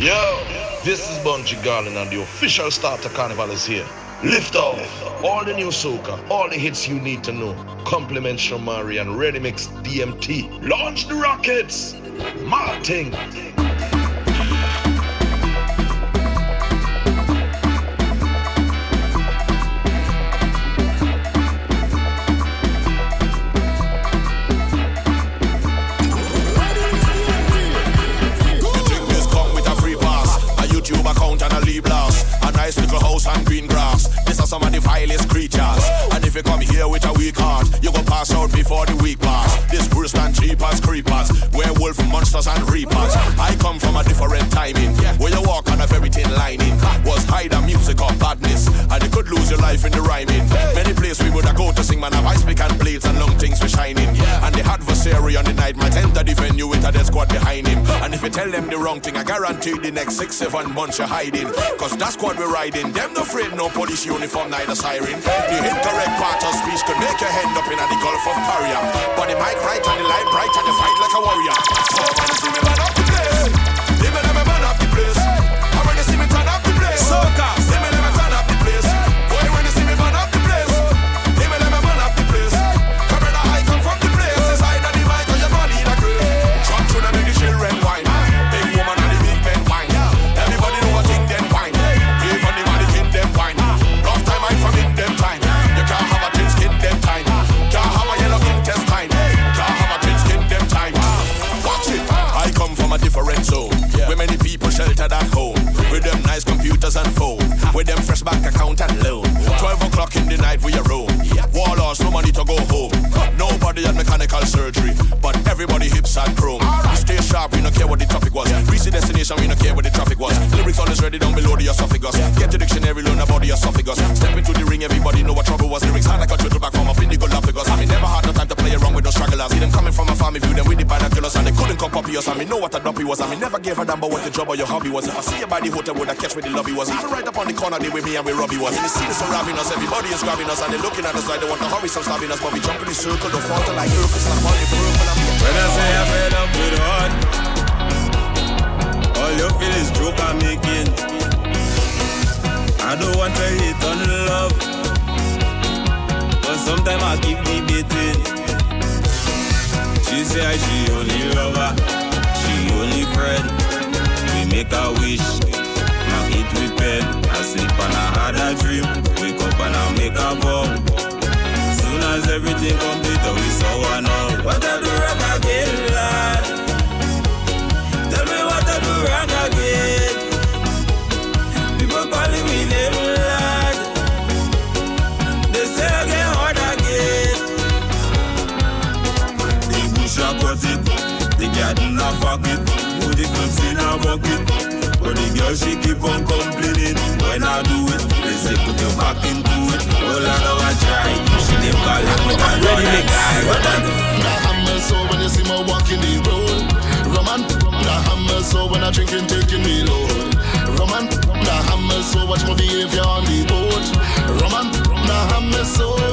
Yo, this is Bunji Garlin and the official starter carnival is here. Lift off. All the new soca, all the hits you need to know. Compliments Shamari and Ready Mix DMT. Launch the rockets. Martin. Creatures. And if you come here with a weak heart, you go pass out before the week pass. This worse than cheapers, creepers, werewolf monsters and reapers. I come from a different timing, where you walk on a very thin lining. Was either music or badness, and you could lose your life in the rhyming. Many places we would have go to sing, man, have ice pick and blades and long things for shining. And the adversary on the night might enter the venue with a dead squad behind him. And if you tell them the wrong thing, I guarantee the next six, seven months you're hiding. Cause that squad we're riding. Them no afraid, no police uniform, neither siren. The incorrect part of speech could make your head up in the Gulf of Paria. But the mic right and the light bright and you fight like a warrior. So when you see me man up the place, they me man up the place. And when you see me turn up the place, soca. With them fresh bank account and loan. 12 o'clock in the night we are roam. Warlords, no money to go home. Nobody had mechanical surgery, but everybody hips and chrome. We stay sharp, we don't care what the topic was. Reach the destination, we don't care what the traffic was. Lyrics always ready down below the esophagus. Get the dictionary, learn about the esophagus. Step into the ring, everybody know what trouble was. Lyrics hard like a a family view, them with the binoculars, and they couldn't come copy us. I mean, know what a dumpy was. I mean, never gave a damn about what the job or your hobby was. If I see you by the hotel, would I catch where the lobby was? Even right up on the corner, they with me and we Robbie was. And they see us surrounding us, everybody is grabbing us, and they looking at us like they want to hurry, some stabbing us, but we jump in the circle, don't falter like Urkel, slap on the purple. When I say I'm fed up with heart, all you feel is joke I'm making. I don't want to hate on love, but sometimes I keep debating. She say she only lover, she only friend. We make a wish, now eat with pen. I sleep and I had a dream, wake up and I make a vow soon as everything complete, we saw one out. What I do wrong again, lad? So when I drinking taking me load. Roman, the hammer so watch my behavior on the boat. Roman, the hammer so.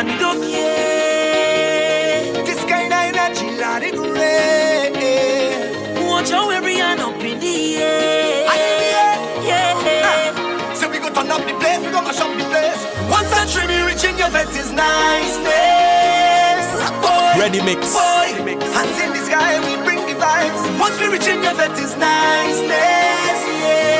and we don't care. This kind of energy, it. Watch every hand up in the air. And the. Yeah. So we go turn up the place, we go mash up the place. One reaching your vent, is nice. Ready mix. Boy, Ready mix. hands in the sky, we bring the vibes. Once we reaching your vet it's nice. Yeah.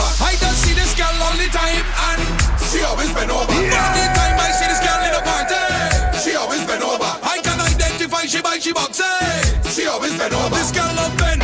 over. I don't see this girl all the time, and she always been over. Yeah. time I see this girl in a party, she always been over. I can identify she by she boxes. She always been over. This girl love been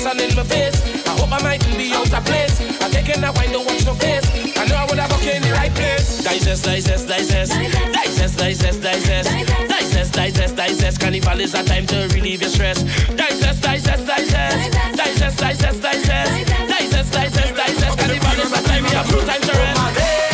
Sun in my face. I hope I mightn't be out of place. I'm taking a wine, don't watch no face. I know I would have okay in the right place. Digest, digest, digest. Digest, digest, digest. Digest, digest, digest. Carnival is a time to relieve your stress. Digest, digest, digest. Digest, digest, digest. Digest, digest, digest. Carnival is a time we have no time to rest.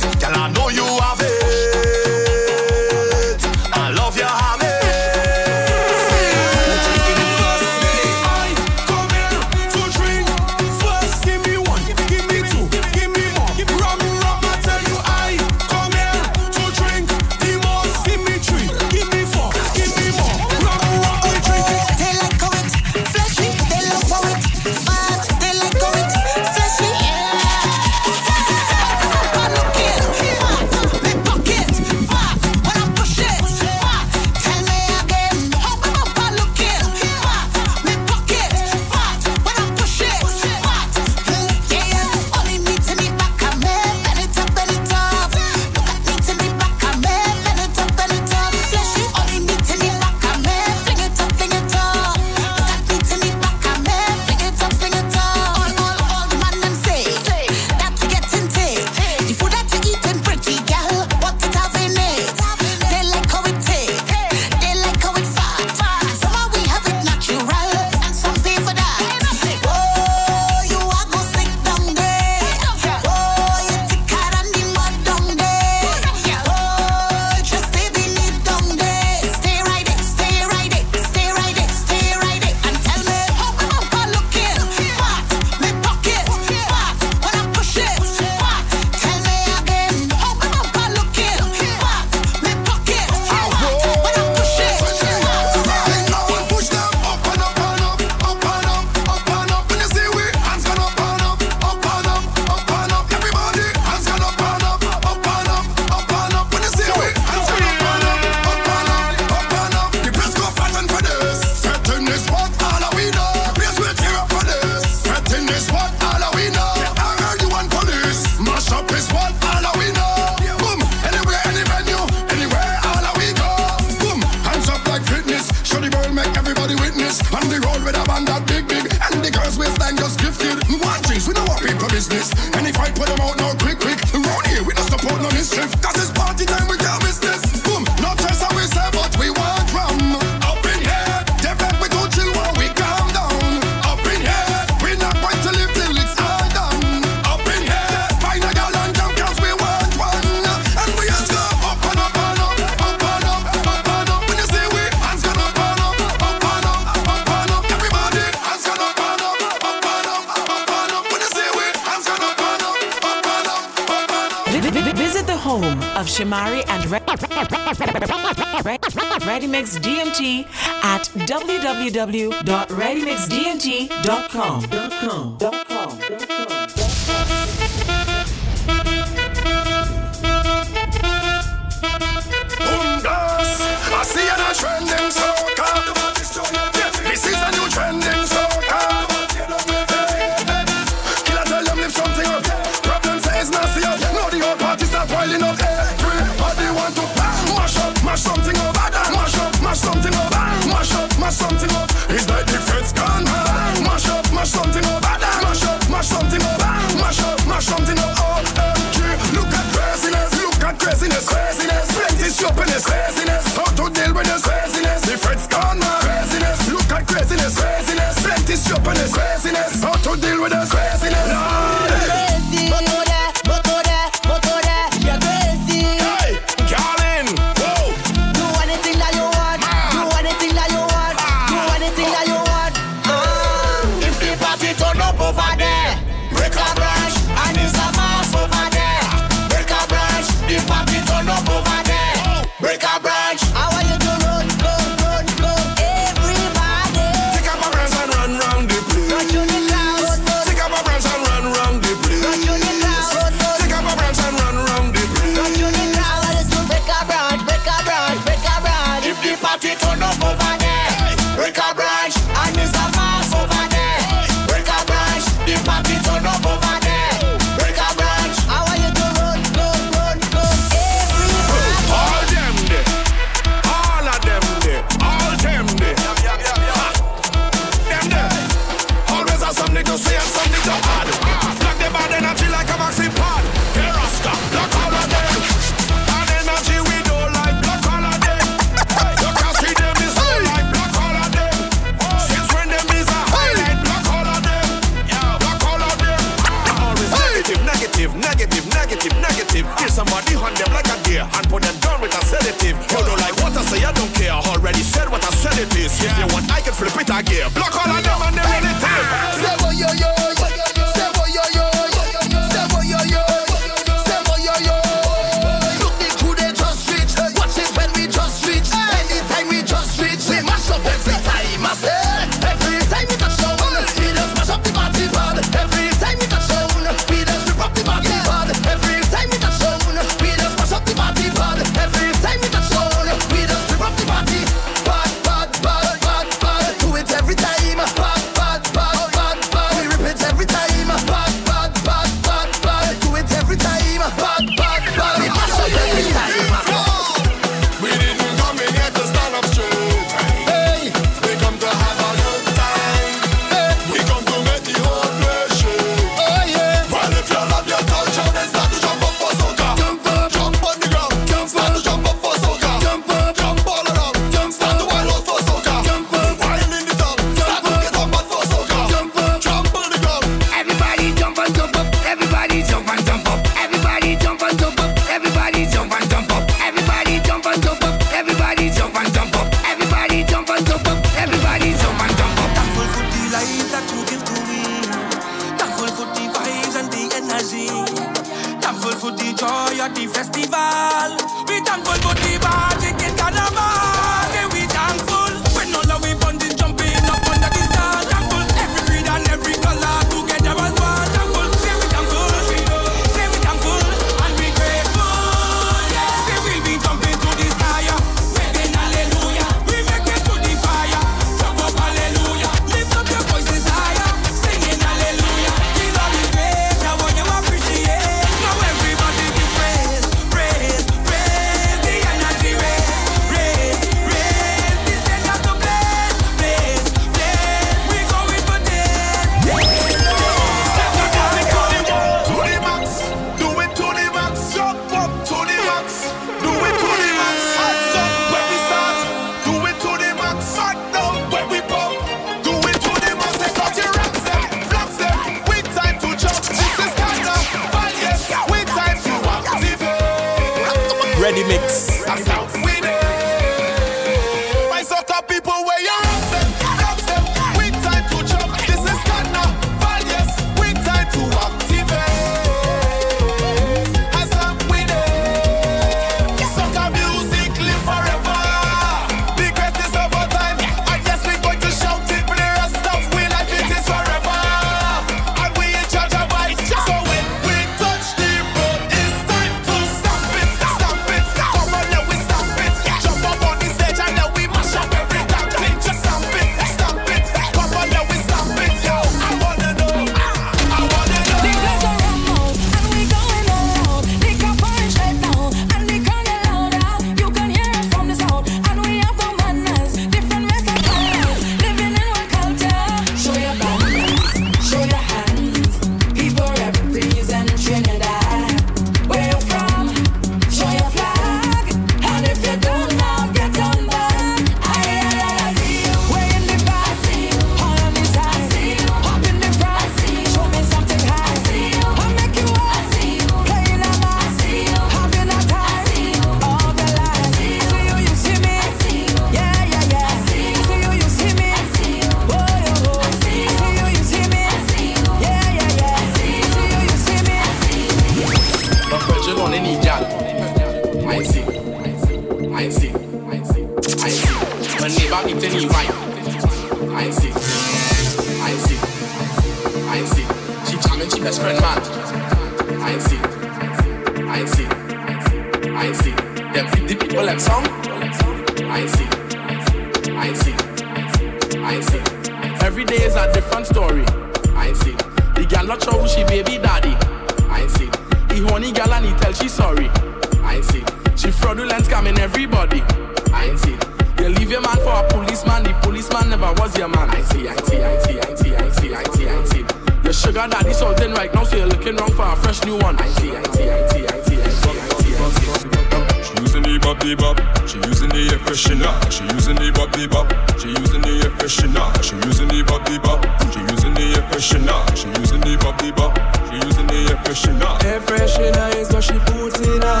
bop. She using the air freshener. She using the body bop. She using the air freshener. She using the body bop. She using the air freshener. She using the body bop. She using the air freshener. Air freshener is what she puts in her.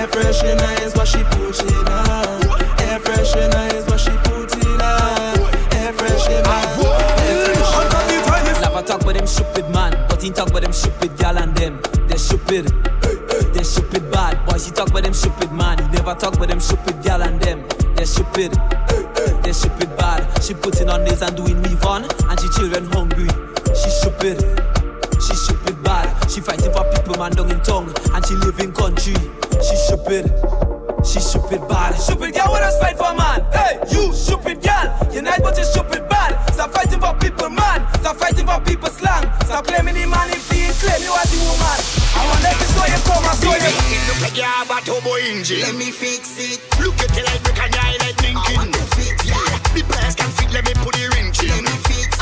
Air freshener is what she puts in her. Air freshener is what she puts in her. Air freshener. Never talk with them stupid man, but he talk with them stupid gal and them. They're stupid. Hey, hey. They're stupid bad boys. He talk with them stupid man. Never talk about them stupid gal and them. They're stupid. They're stupid bad. She putting on nails and doing me fun. And she children hungry. She stupid. She stupid bad. She fighting for people man down in tongue. And she live in country. She stupid. She stupid bad. Stupid girl, what us fight for man? Hey, you stupid girl. You nice but you stupid bad. Stop fighting for people man. Stop fighting for people. Stop claiming the man if he claim you as the woman. I want let the story come and story. Look like you have a turbo engine. Let me fix it. Look at it like brick and eye like Lincoln. I want to fix it. The pliers can fit. Let me put the wrench in. Let me fix it.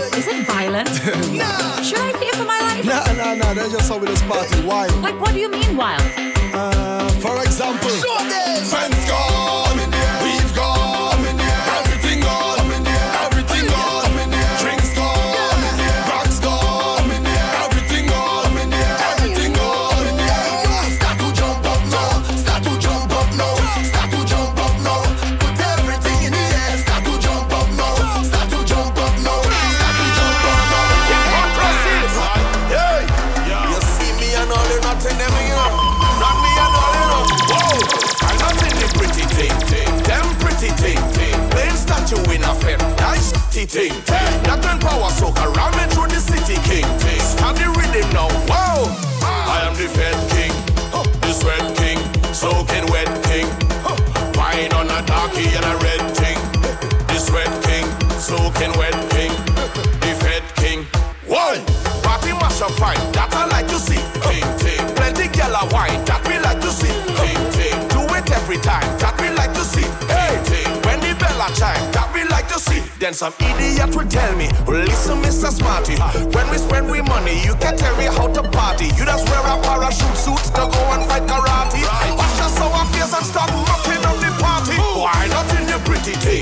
Like, is it violent? No. Should I fear for my life? Nah, nah, nah, that's just how we just party. Why? Like, what do you mean wild? Uh, for example, Friends gone. We've thing. That when power soak around me through the city, king. Stand the rhythm now. Whoa, I am the fed king, the sweat king, soaking wet king. Wine on a darkie and a red thing. The sweat king, soaking wet king. The fed king. Why? Party mash up fine, that I like to see. Ting ting. Plenty gyal a wine, that we like to see. Ting ting. Do it every time, that we like to see. Hey ting. When the bell a chime, that we like. Then some idiot will tell me, listen, Mr. Smarty. When we spend we money, you can tell me how to party. You just wear a parachute suit to go and fight karate. Wash your sour face and start mopping up the party. Why not in the pretty thing?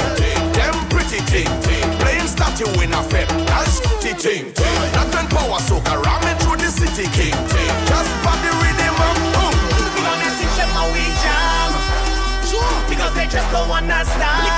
Them pretty thing. Playing statue in a fair, that's the thing. Not when power soak around me through the city king. Just the rhythm of boom. We gonna teach them how we jam. Because they just don't understand. We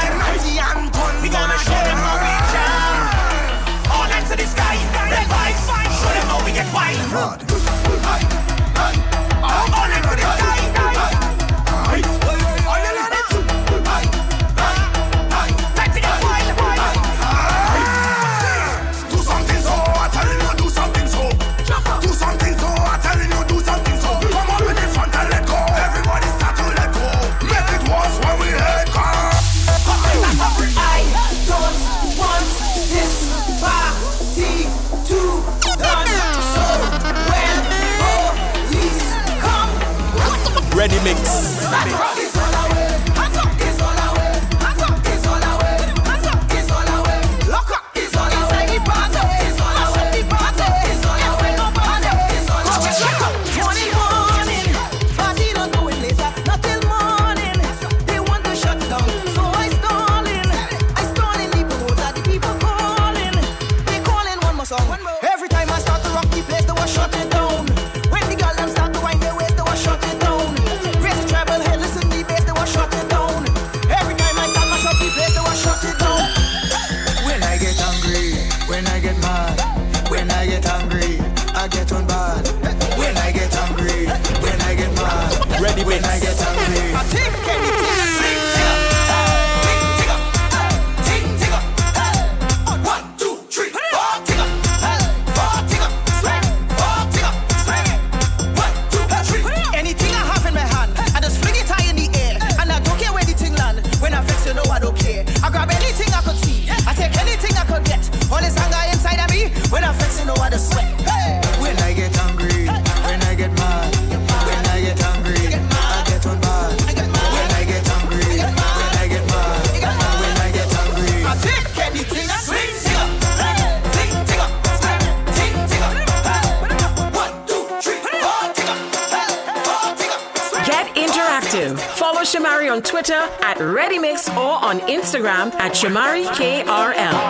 Instagram at Shamari KRL.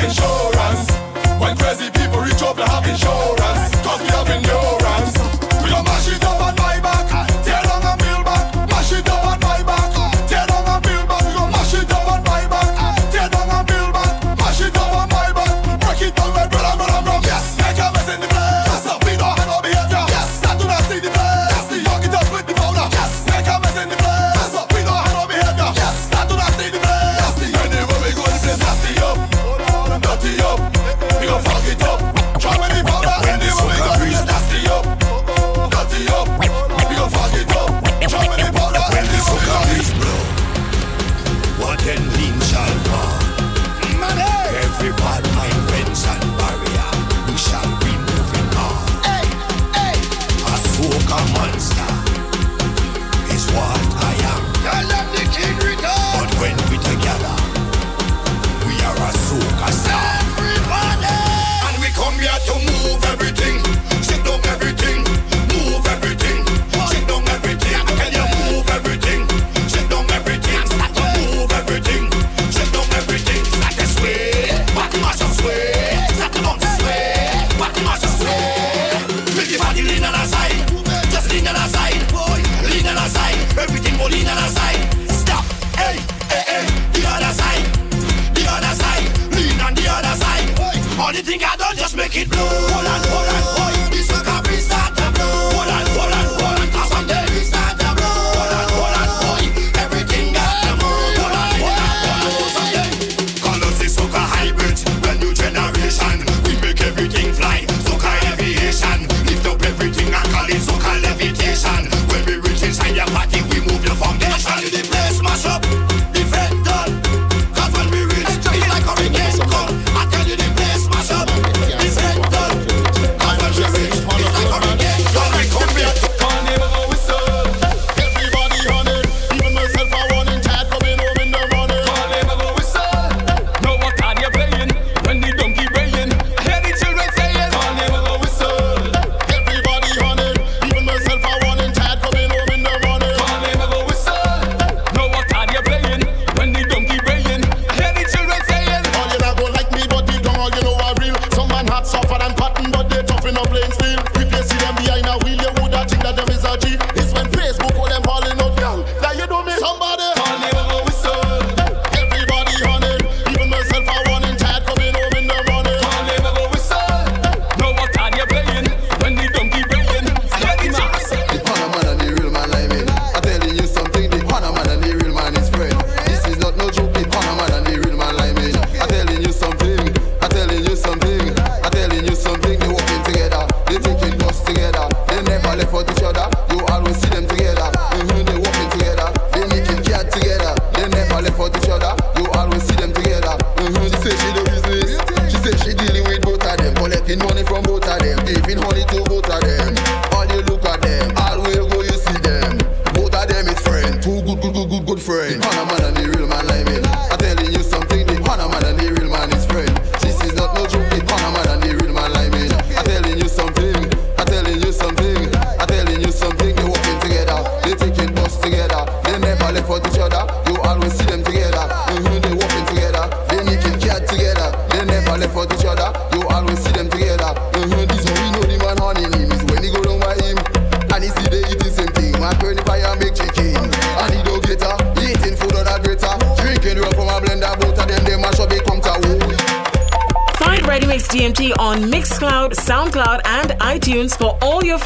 Insurance. When crazy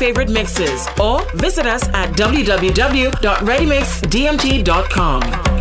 favorite mixes. Or visit us at www.readymixdmt.com.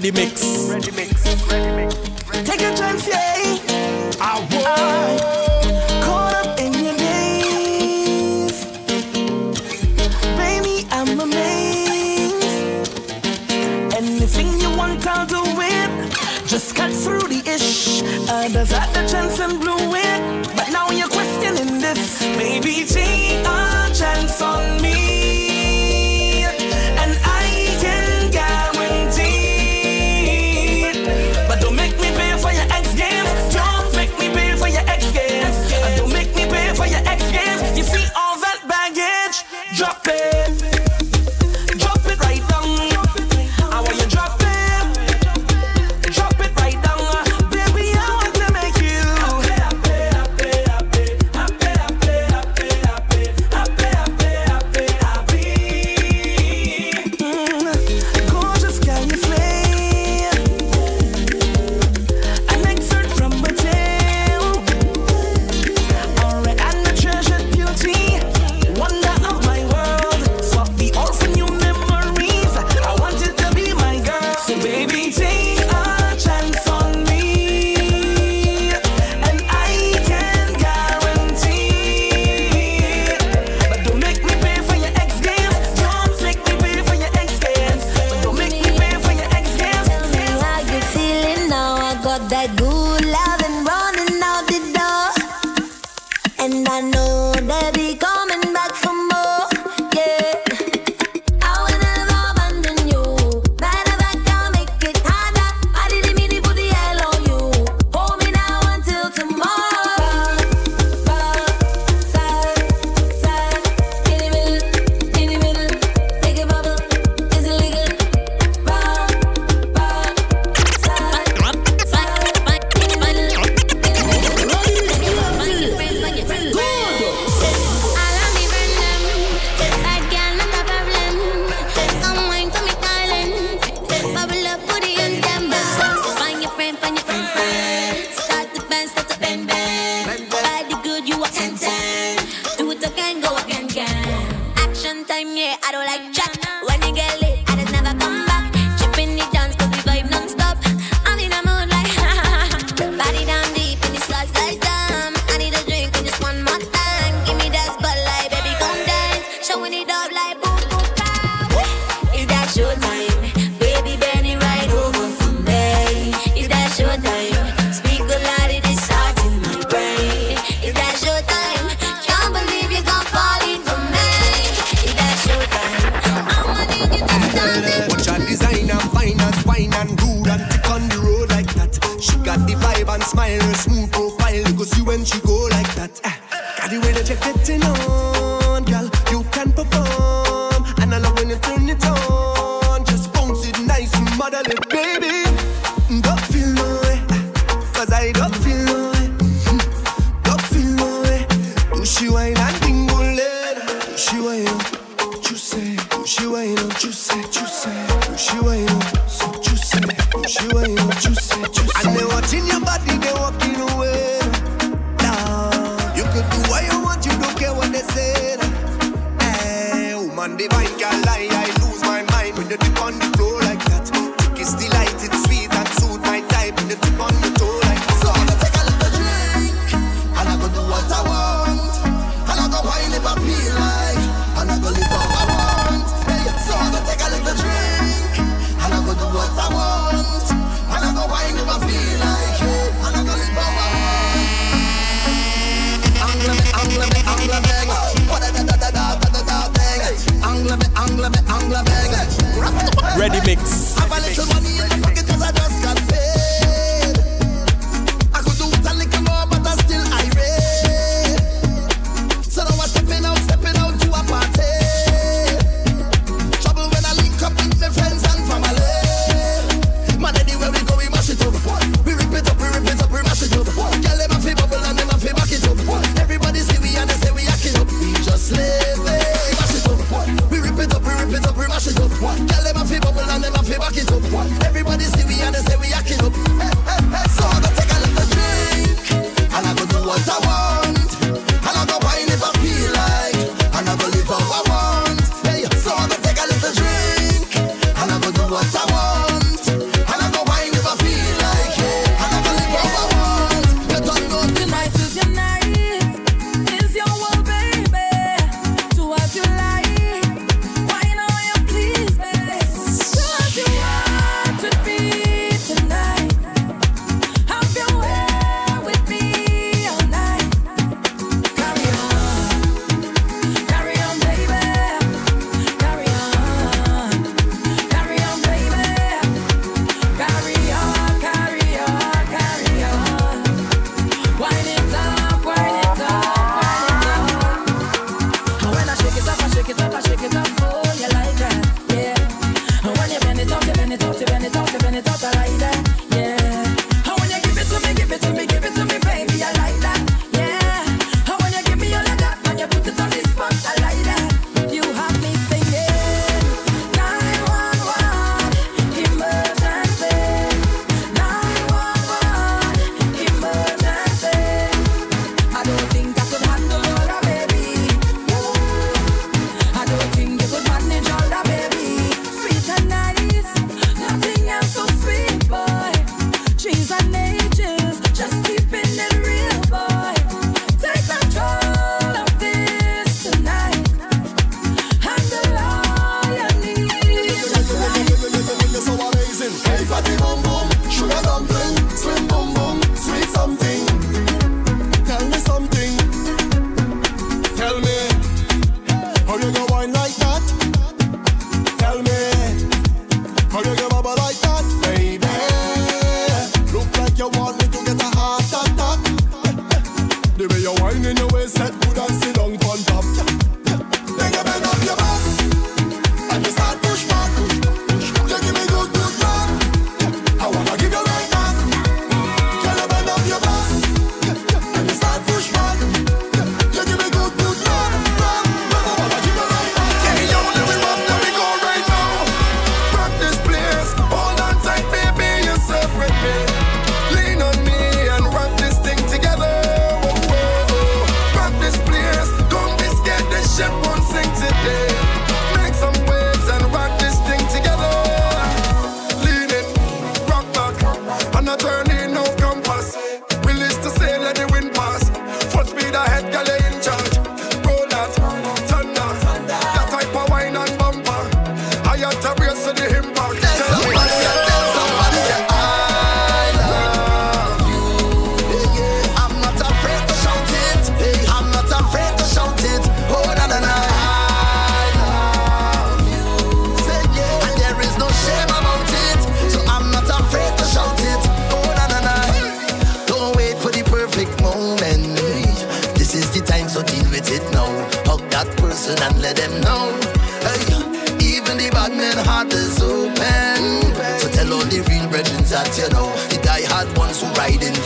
Ready mix.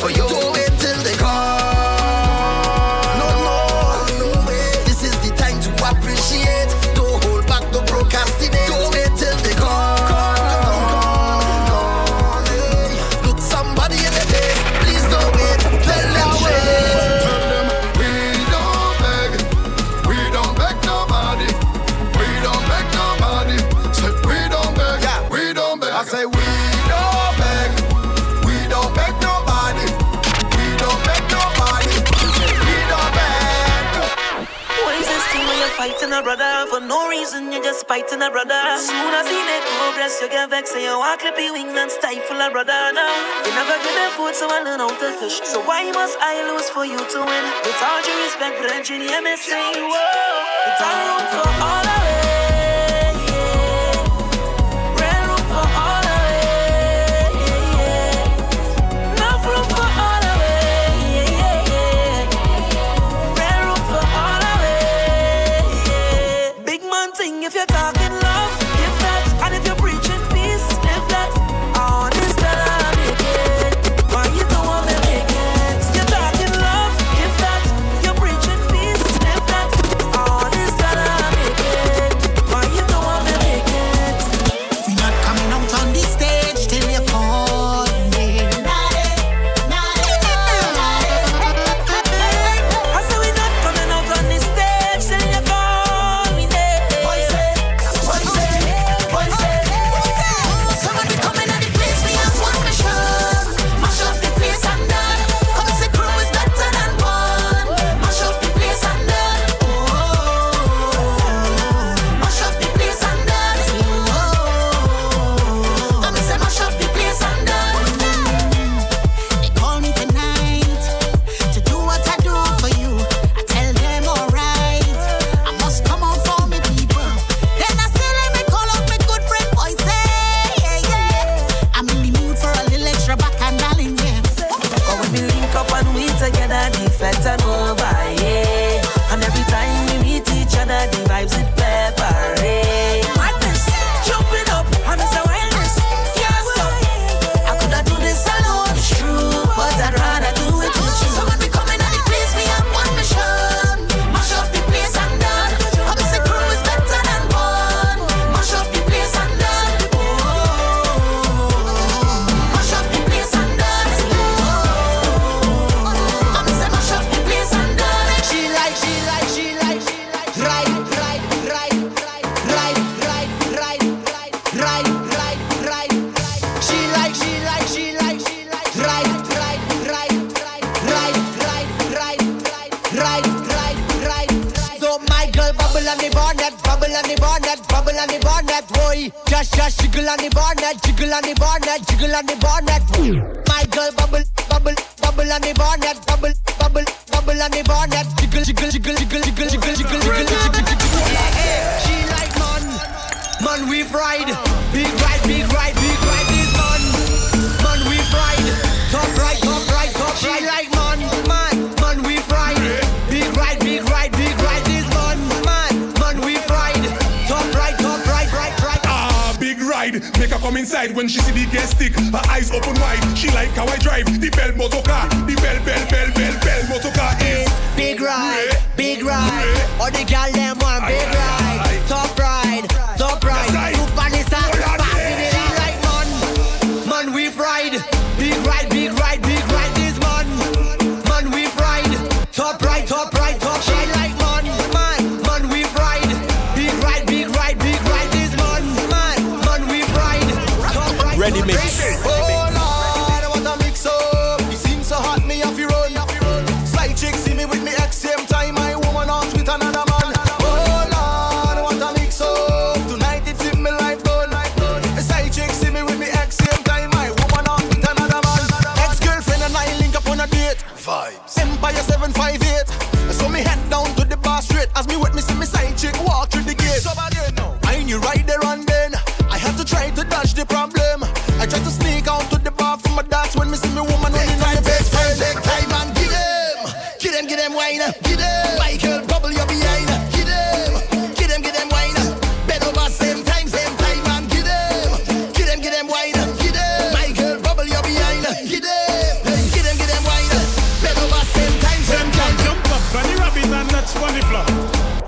for you. just fighting a brother. Soon as see net progress, you get vexed and you walk clip your wings and stifle a brother. Now you never get the food, so I learn how to fish. So why must I lose for you to win? With all due respect, but you hear me sing, whoa. It's all room for all of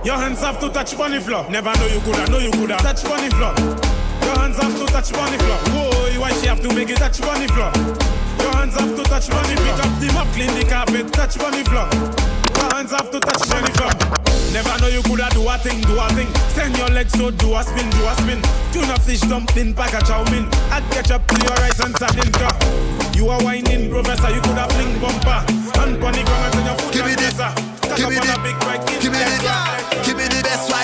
Your hands have to touch bunny floor. Never know you coulda, know you coulda touch bunny floor. Your hands have to touch bunny floor. Whoa, why she have to make it touch bunny floor? Your hands have to touch bunny. Pick up the mop, clean the carpet, touch bunny floor. Your hands have to touch bunny floor. Never know you coulda do a thing, do a thing. Send your legs so do a spin, do a spin. Tuna fish dumpling, pack a chow mein. Add ketchup to your rice and sardine cup. You are whining, professor. You coulda fling bumper. and on the ground and your foot Give me this. Give me the best one.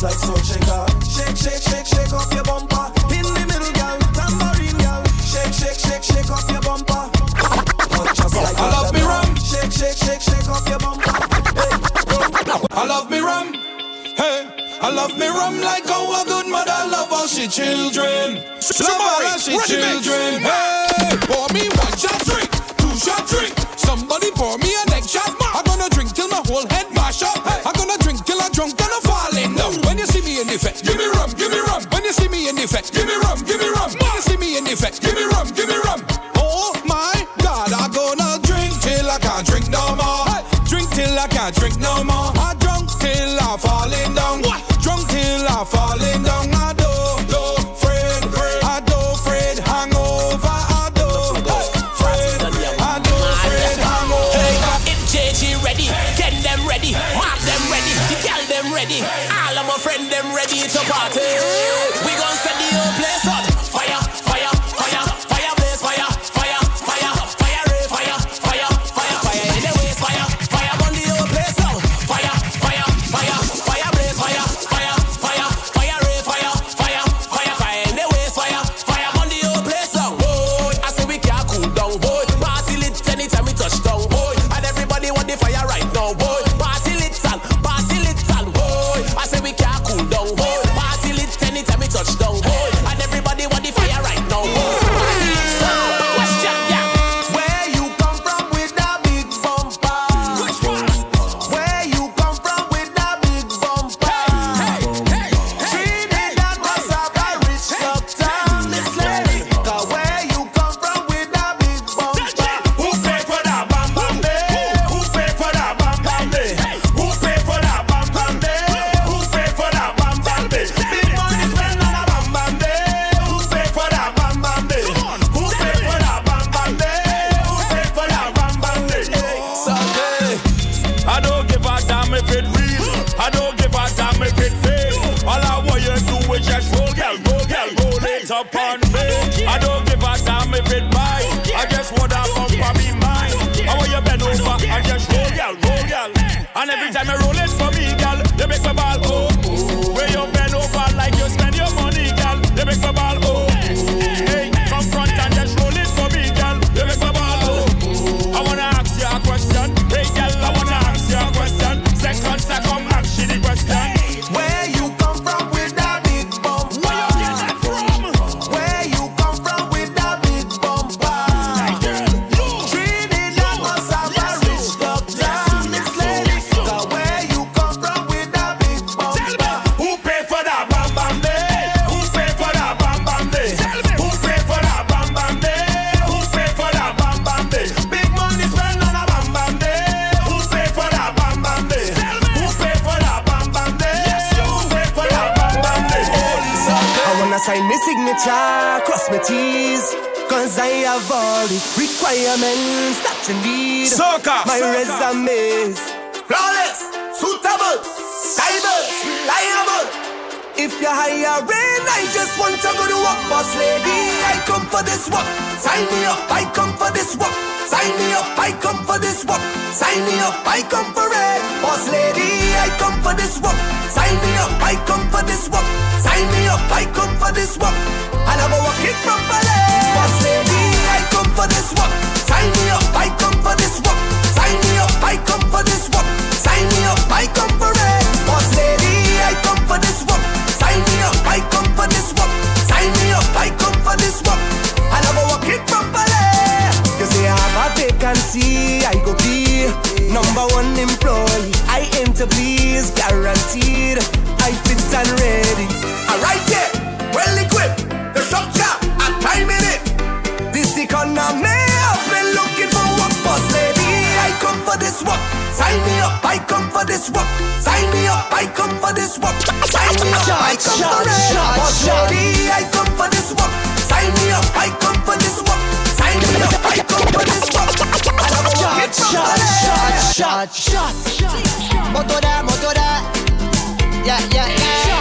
it like so shake. Shake, shake, shake, shake off your bumper. In the middle, girl, tambourine, girl. Shake, shake, shake, shake off your bumper. Just like I love me rum. Shake, shake, shake, shake off your bumper. Hey. I love me rum. Hey. I love me rum like how a good mother love all she children. Love all she children. Hey, pour me watch your drink. Give me rum, give me rum. When you see me in the fest, give me rum, give me rum. When you see me in the fest, give me rum, have all the requirements that you need. Soca, my soca. resume is flawless, suitable, stable, reliable. If you're hiring, I just want to go to work, boss lady. I come for this work. Sign me up, I come for this work. Sign me up, I come for this work. Sign me up, I come for it. Boss lady, I come for this work. Sign me up, I come for this work. Sign me up, I come for this work. And I'm gonna work it properly. Boss lady, I come for this work. Sign me up, I come for this work. Sign me up, I come for this work. Sign me up, I come for it. Boss lady, I come for this work. Sign me up, I come for this work. Sign me up, I come for this work. I'm gonna work it properly. You say I have a vacancy, I go be number one employee. I aim to please, guaranteed. I fit and ready. Alright, yeah, well equipped. The structure, I'm timing it. Economy, I've been looking for work, boss lady. I come for this work. Sign me up, I come for this work. Sign me up, I come for this work. Sign me up, I come for it. Boss lady, I come for this work. Sign me up, I come for this work. Sign me up, I come for this work. Gonna work it properly. Shot, shot, Motora, motora. Yeah, yeah, yeah.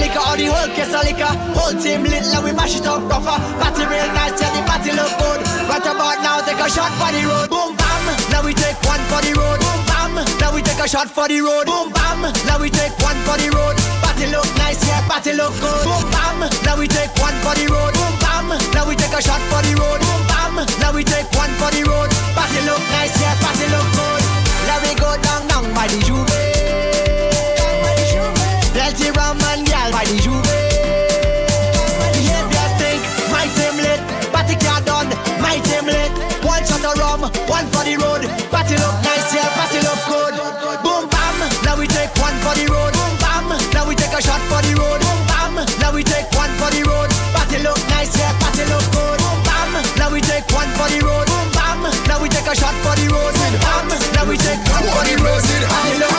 Liquor or the whole case liquor. Whole team lit, like we mash it up proper. Party real nice, yeah, the party look good. Right about now, take a shot for the road. Boom, bam. Now we take one for the road. Boom, bam. Now we take a shot for the road. Boom, bam. Now we take one for the road. Party look nice, yeah, party look good. Boom, bam. Now we take one for the road. Boom, bam. Now we take a shot for the road. Boom, bam. Now we take one for the road. Party look nice, yeah, party look good. Now we go down, down by the Mix the Juve. Behavior stink, my team lit. Batty car done, my team lit. One shot of rum, one for the road. Party look nice, yeah, Party look good. Boom bam, now we take one for the road. Boom bam, now we take a shot for the road. Boom bam, now we take one for the road. Party look nice, yeah, Party look good. Boom bam, now we take one for the road. Boom bam, now we take a shot for the road. Boom bam, now we take one for the road. Batty look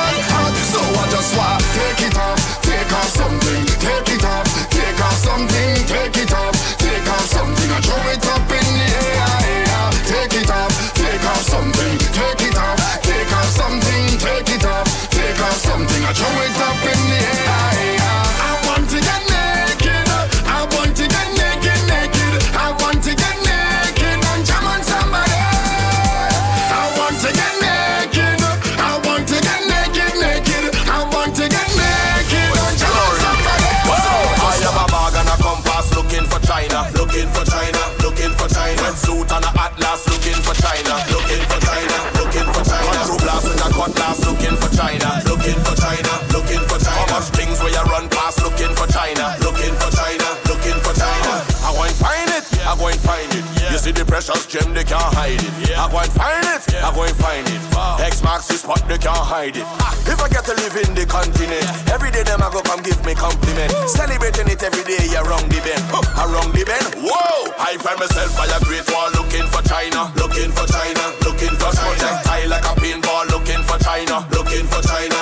precious gem, they can't hide it. Yeah. I go and find it, yeah. I go and find it. Wow. X marks the spot, they can't hide it. Ah. If I get to live in the continent, yeah. every day them I go come give me compliment. Woo. Celebrating it every day You're wrong the bend, huh. wrong the bend. Whoa! I find myself by a great wall, looking for China, looking for China, looking for China. Projectile like a pinball, looking for China, looking for China.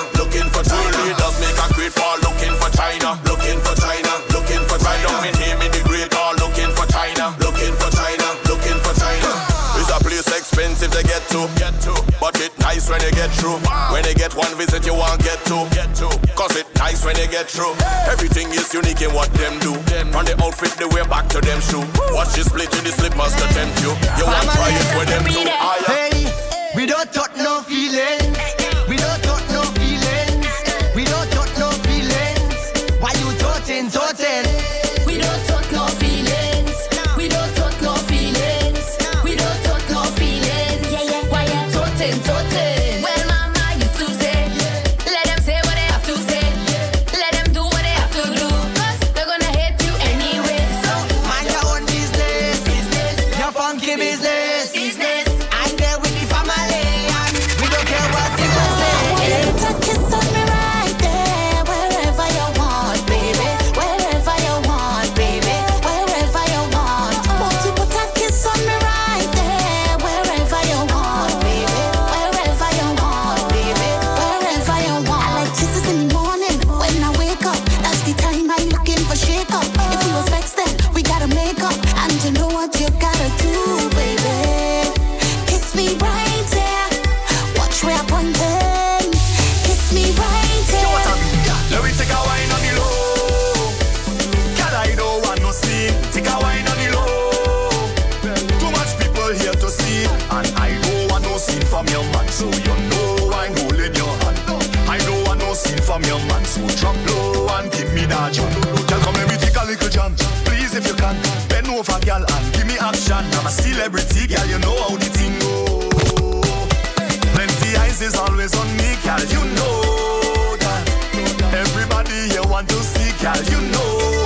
Get two. But it nice when you get through. When you get one visit, you won't get two. Get two. Cause it nice when you get through. Everything is unique in what them do. From the outfit, the way back to them shoe. Watch you split in the slip to tempt you. You want try it with them too. Hey, we don't talk no feelings. over, girl, and give me action. I'm a celebrity, girl, you know how the thing go. Plenty eyes is always on me, girl, you know that. Everybody here want to see, girl, you know.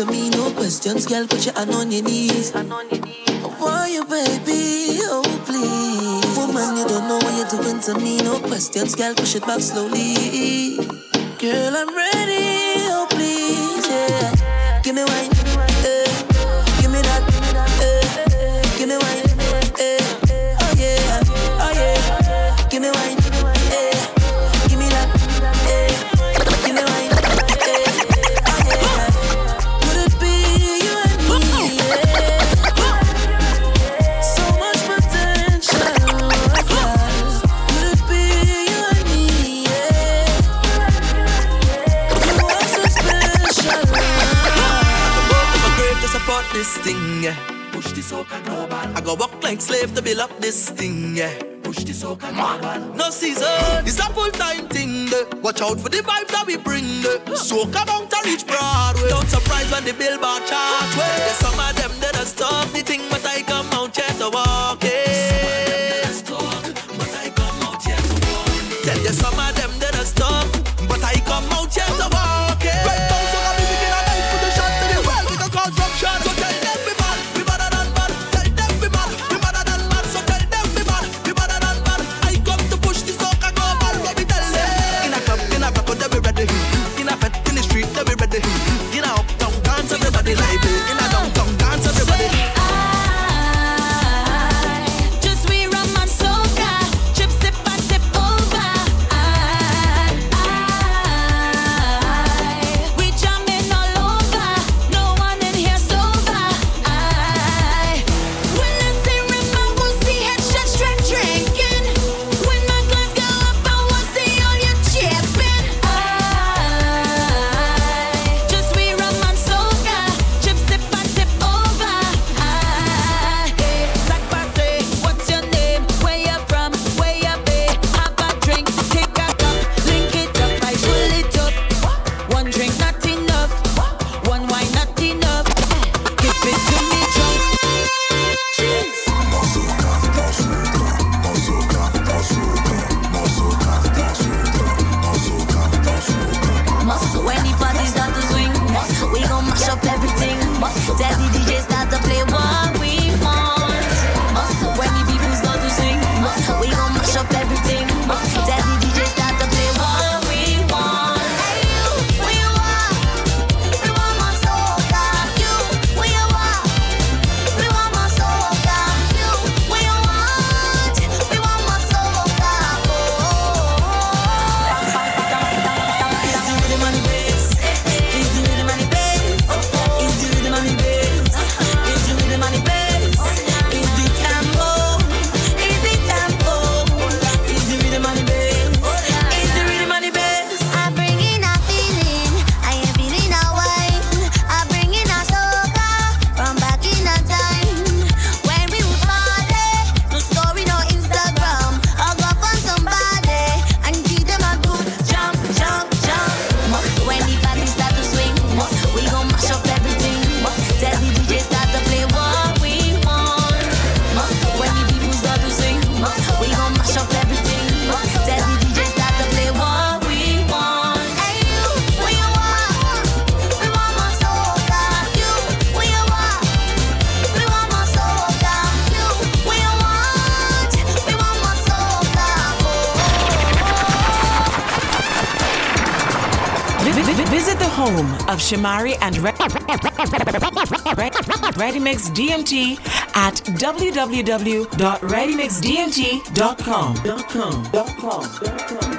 to me, no questions, girl. Put your hand on your knees. I you, baby, oh please. Woman, you don't know what you're doing to me, no questions, girl. Push it back slowly. Girl, I'm ready, oh please, yeah. Give me wine. make slave to build up this thing, yeah. Push this out, No season, it's a full time thing. Eh. Watch out for the vibes that we bring. so Soak on to reach Broadway. Don't surprise when the billboard chart. Eh. There's some of them that stop the thing, but I come out here to walk. Yeah. Shamari and Ready ReadyMix DMT at www.readymixdmt.com.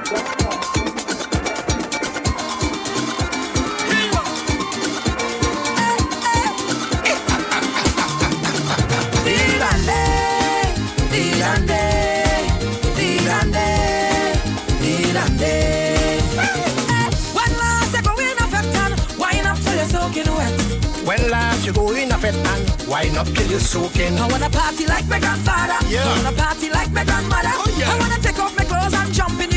wine up till you're soaking. I wanna party like my grandfather. Yeah. I wanna party like my grandmother. Oh, yeah. I wanna take off my clothes and jump in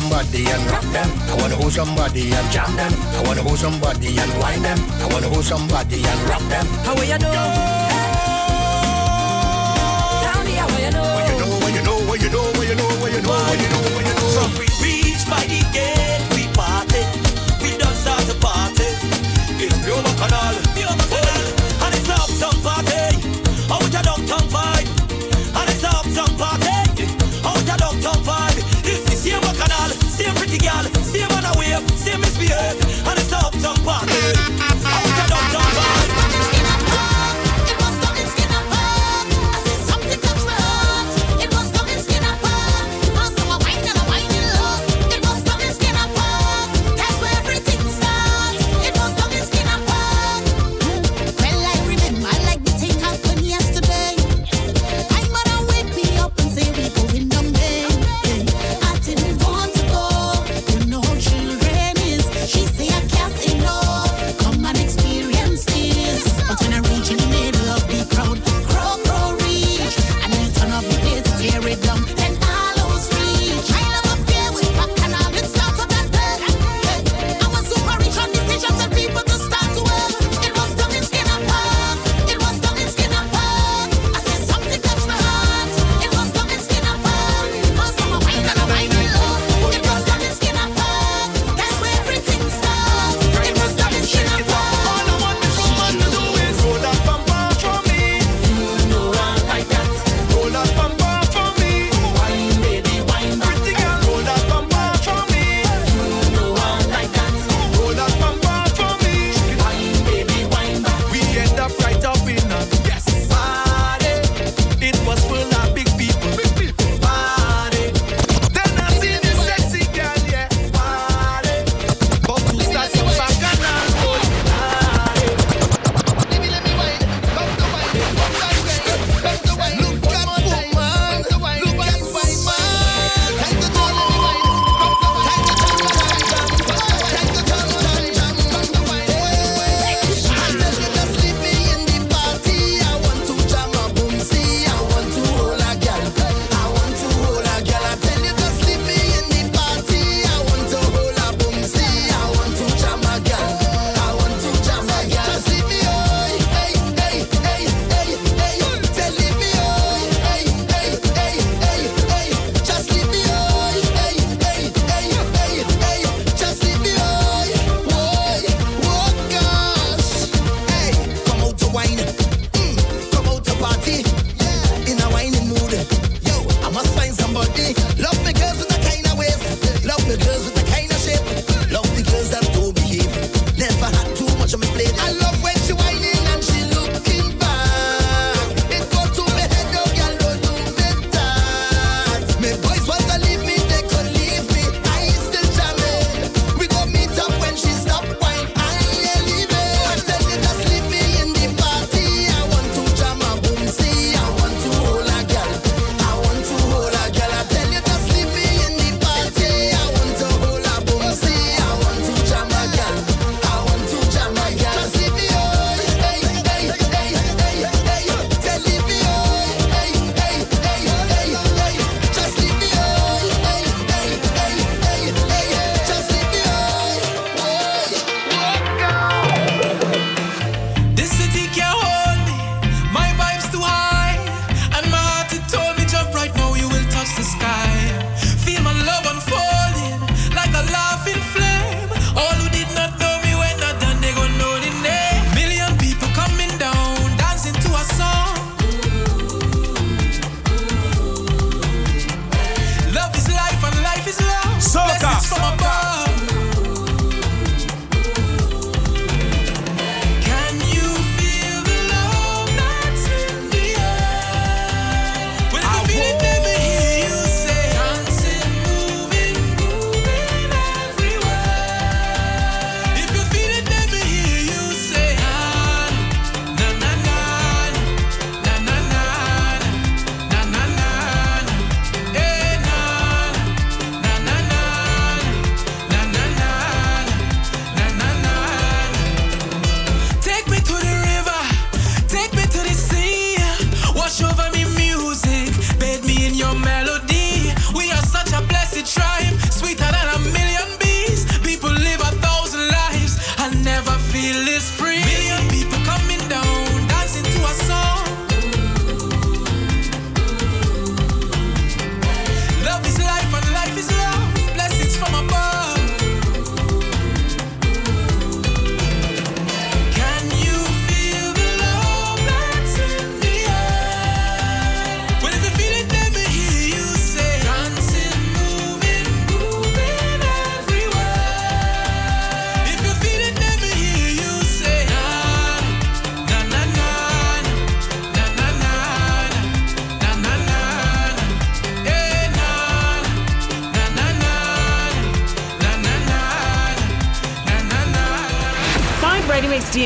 somebody and rock them. I wanna hold somebody and jam them. I wanna hold somebody and wind them. I wanna hold somebody and rock them. How will you know?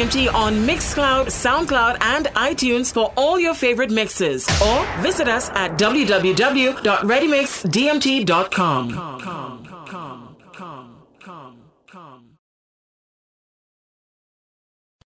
On Mixcloud, SoundCloud, and iTunes for all your favorite mixes. Or visit us at www.readymixdmt.com.